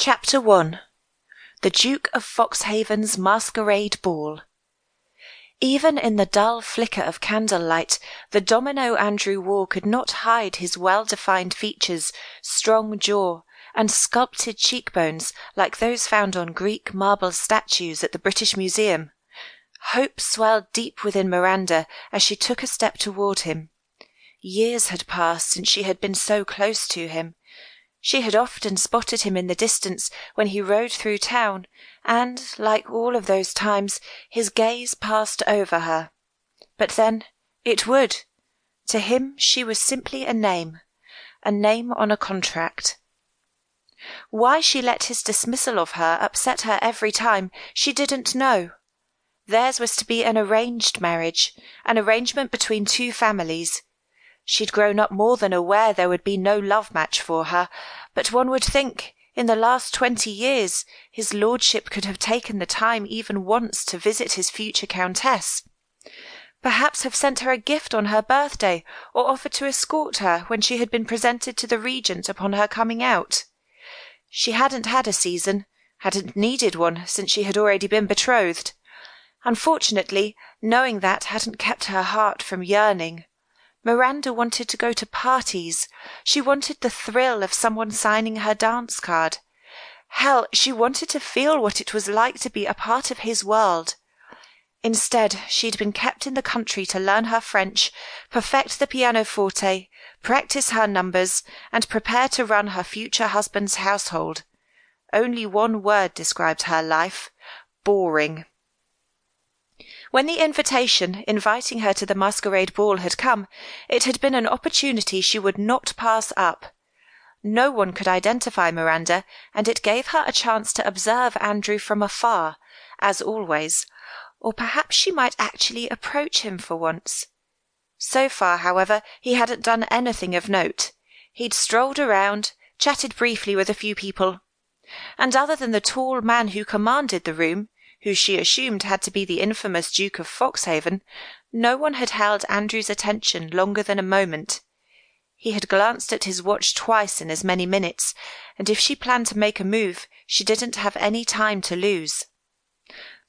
Chapter 1 The Duke of Foxhaven's Masquerade Ball Even in the dull flicker of candlelight, the domino Andrew wore could not hide his well defined features, strong jaw, and sculpted cheekbones like those found on Greek marble statues at the British Museum. Hope swelled deep within Miranda as she took a step toward him. Years had passed since she had been so close to him. She had often spotted him in the distance when he rode through town, and, like all of those times, his gaze passed over her. But then, it would. To him she was simply a name, a name on a contract. Why she let his dismissal of her upset her every time, she didn't know. Theirs was to be an arranged marriage, an arrangement between two families. She'd grown up more than aware there would be no love match for her, but one would think, in the last twenty years, his lordship could have taken the time even once to visit his future countess. Perhaps have sent her a gift on her birthday, or offered to escort her when she had been presented to the regent upon her coming out. She hadn't had a season, hadn't needed one since she had already been betrothed. Unfortunately, knowing that hadn't kept her heart from yearning. Miranda wanted to go to parties. She wanted the thrill of someone signing her dance card. Hell, she wanted to feel what it was like to be a part of his world. Instead, she'd been kept in the country to learn her French, perfect the pianoforte, practice her numbers, and prepare to run her future husband's household. Only one word described her life boring. When the invitation inviting her to the masquerade ball had come, it had been an opportunity she would not pass up. No one could identify Miranda, and it gave her a chance to observe Andrew from afar, as always, or perhaps she might actually approach him for once. So far, however, he hadn't done anything of note. He'd strolled around, chatted briefly with a few people, and other than the tall man who commanded the room, who she assumed had to be the infamous Duke of Foxhaven, no one had held Andrew's attention longer than a moment. He had glanced at his watch twice in as many minutes, and if she planned to make a move, she didn't have any time to lose.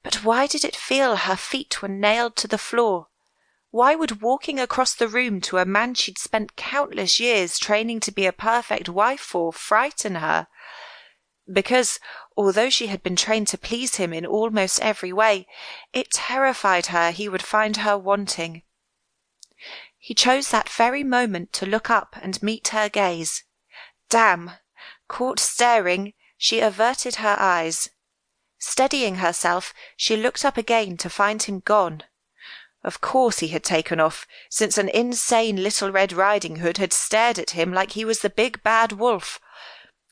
But why did it feel her feet were nailed to the floor? Why would walking across the room to a man she'd spent countless years training to be a perfect wife for frighten her? Because, although she had been trained to please him in almost every way, it terrified her he would find her wanting. He chose that very moment to look up and meet her gaze. Damn! Caught staring, she averted her eyes. Steadying herself, she looked up again to find him gone. Of course he had taken off, since an insane little Red Riding Hood had stared at him like he was the big bad wolf.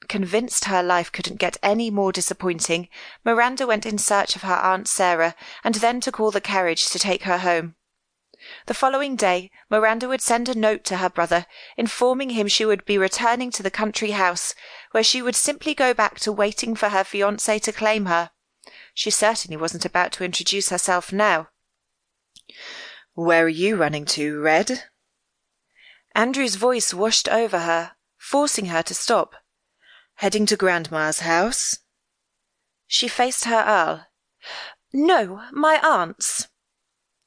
Convinced her life couldn't get any more disappointing, Miranda went in search of her Aunt Sarah, and then to call the carriage to take her home. The following day, Miranda would send a note to her brother, informing him she would be returning to the country house, where she would simply go back to waiting for her fiancé to claim her. She certainly wasn't about to introduce herself now. Where are you running to, Red? Andrew's voice washed over her, forcing her to stop. Heading to Grandma's house? She faced her Earl. No, my aunt's.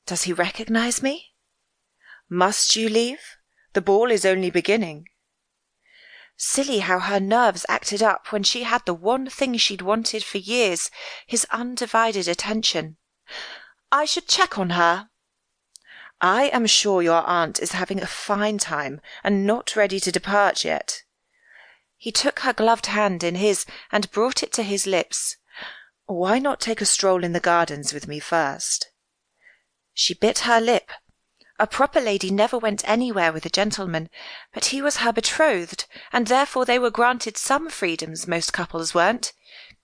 Does he recognize me? Must you leave? The ball is only beginning. Silly how her nerves acted up when she had the one thing she'd wanted for years his undivided attention. I should check on her. I am sure your aunt is having a fine time and not ready to depart yet. He took her gloved hand in his and brought it to his lips. Why not take a stroll in the gardens with me first? She bit her lip. A proper lady never went anywhere with a gentleman, but he was her betrothed, and therefore they were granted some freedoms most couples weren't,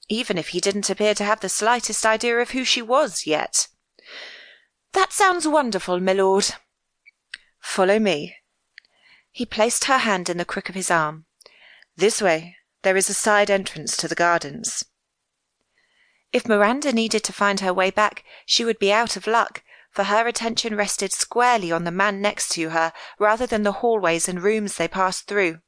even if he didn't appear to have the slightest idea of who she was yet. That sounds wonderful, my lord. Follow me. He placed her hand in the crook of his arm. This way. There is a side entrance to the gardens. If Miranda needed to find her way back, she would be out of luck, for her attention rested squarely on the man next to her rather than the hallways and rooms they passed through.